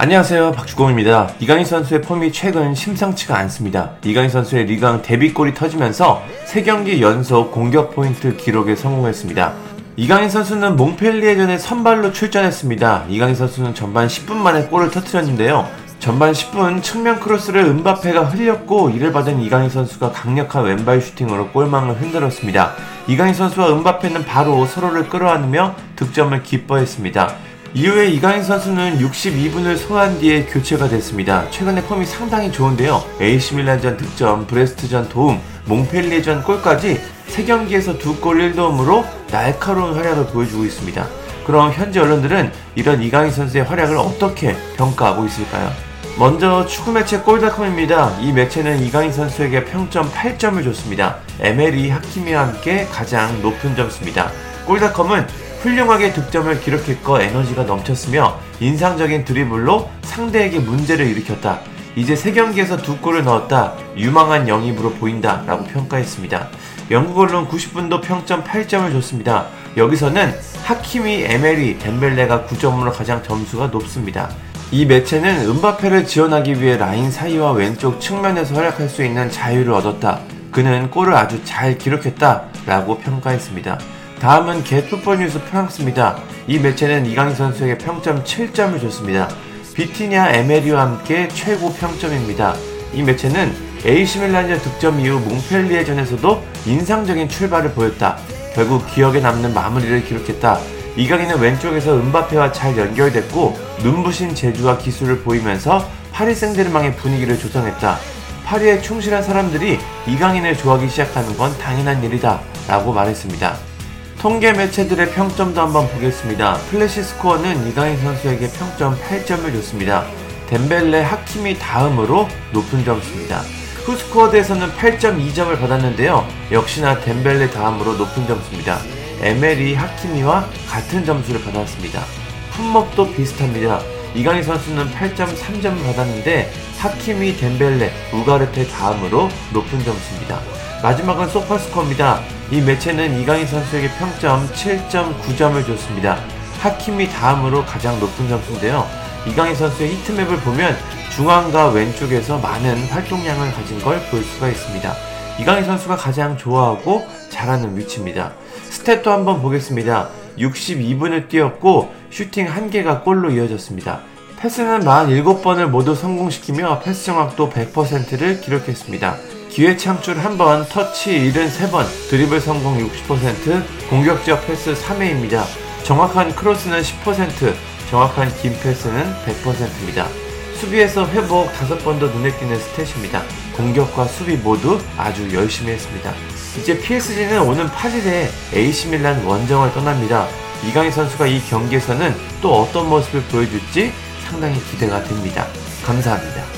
안녕하세요 박주공입니다. 이강인 선수의 폼이 최근 심상치가 않습니다. 이강인 선수의 리그앙 데뷔골이 터지면서 3경기 연속 공격 포인트 기록에 성공했습니다. 이강인 선수는 몽펠리에전에 선발로 출전했습니다. 이강인 선수는 전반 10분 만에 골을 터뜨렸는데요. 전반 10분 측면 크로스를 은바페가 흘렸고 이를 받은 이강인 선수가 강력한 왼발 슈팅으로 골망을 흔들었습니다. 이강인 선수와 음바페는 바로 서로를 끌어안으며 득점을 기뻐했습니다. 이후에 이강인 선수는 62분을 소화한 뒤에 교체가 됐습니다. 최근에 폼이 상당히 좋은데요. AC 밀란전 득점, 브레스트전 도움, 몽펠리에전 골까지 3경기에서 2골 1도움으로 날카로운 활약을 보여주고 있습니다. 그럼 현지 언론들은 이런 이강인 선수의 활약을 어떻게 평가하고 있을까요? 먼저 축구 매체 골닷컴입니다. 이 매체는 이강인 선수에게 평점 8점을 줬습니다. 에메리 하키미와 함께 가장 높은 점수입니다. 골닷컴은 훌륭하게 득점을 기록했고 에너지가 넘쳤으며 인상적인 드리블로 상대에게 문제를 일으켰다. 이제 세 경기에서 두 골을 넣었다. 유망한 영입으로 보인다. 라고 평가했습니다. 영국 언론 90분도 평점 8점을 줬습니다. 여기서는 하키미, 에메리, 덴벨레가 9점으로 가장 점수가 높습니다. 이 매체는 은바페를 지원하기 위해 라인 사이와 왼쪽 측면에서 활약할 수 있는 자유를 얻었다. 그는 골을 아주 잘 기록했다. 라고 평가했습니다. 다음은 개풋볼 뉴스 프랑스입니다. 이 매체는 이강인 선수에게 평점 7점을 줬습니다. 비티냐 에메리와 함께 최고 평점입니다. 이 매체는 AC 밀란의 득점 이후 몽펠리에전에서도 인상적인 출발을 보였다. 결국 기억에 남는 마무리를 기록했다. 이강인은 왼쪽에서 은바페와 잘 연결됐고 눈부신 재주와 기술을 보이면서 파리 생제르맹의 분위기를 조성했다. 파리에 충실한 사람들이 이강인을 좋아하기 시작하는 건 당연한 일이다. 라고 말했습니다. 통계 매체들의 평점도 한번 보겠습니다. 플래시 스코어는 이강인 선수에게 평점 8점을 줬습니다. 뎀벨레 하키미 다음으로 높은 점수입니다. 후스코어드에서는 8.2점을 받았는데요. 역시나 뎀벨레 다음으로 높은 점수입니다. 에메리 하키미와 같은 점수를 받았습니다. 풋몹도 비슷합니다. 이강인 선수는 8.3점을 받았는데 하키미, 덴벨레, 우가르테 다음으로 높은 점수입니다. 마지막은 소파스코입니다. 이 매체는 이강인 선수에게 평점 7.9점을 줬습니다. 하킴이 다음으로 가장 높은 점수인데요. 이강인 선수의 히트맵을 보면 중앙과 왼쪽에서 많은 활동량을 가진 걸 볼 수가 있습니다. 이강인 선수가 가장 좋아하고 잘하는 위치입니다. 스탯도 한번 보겠습니다. 62분을 뛰었고 슈팅 1개가 골로 이어졌습니다. 패스는 47번을 모두 성공시키며 패스 정확도 100%를 기록했습니다. 기회 창출 1번, 터치 73번, 드리블 성공 60%, 공격 지역 패스 3회입니다. 정확한 크로스는 10%, 정확한 긴 패스는 100%입니다. 수비에서 회복 5번도 눈에 띄는 stat입니다. 공격과 수비 모두 아주 열심히 했습니다. 이제 PSG는 오는 8일에 AC밀란 원정을 떠납니다. 이강인 선수가 이 경기에서는 또 어떤 모습을 보여줄지 상당히 기대가 됩니다. 감사합니다.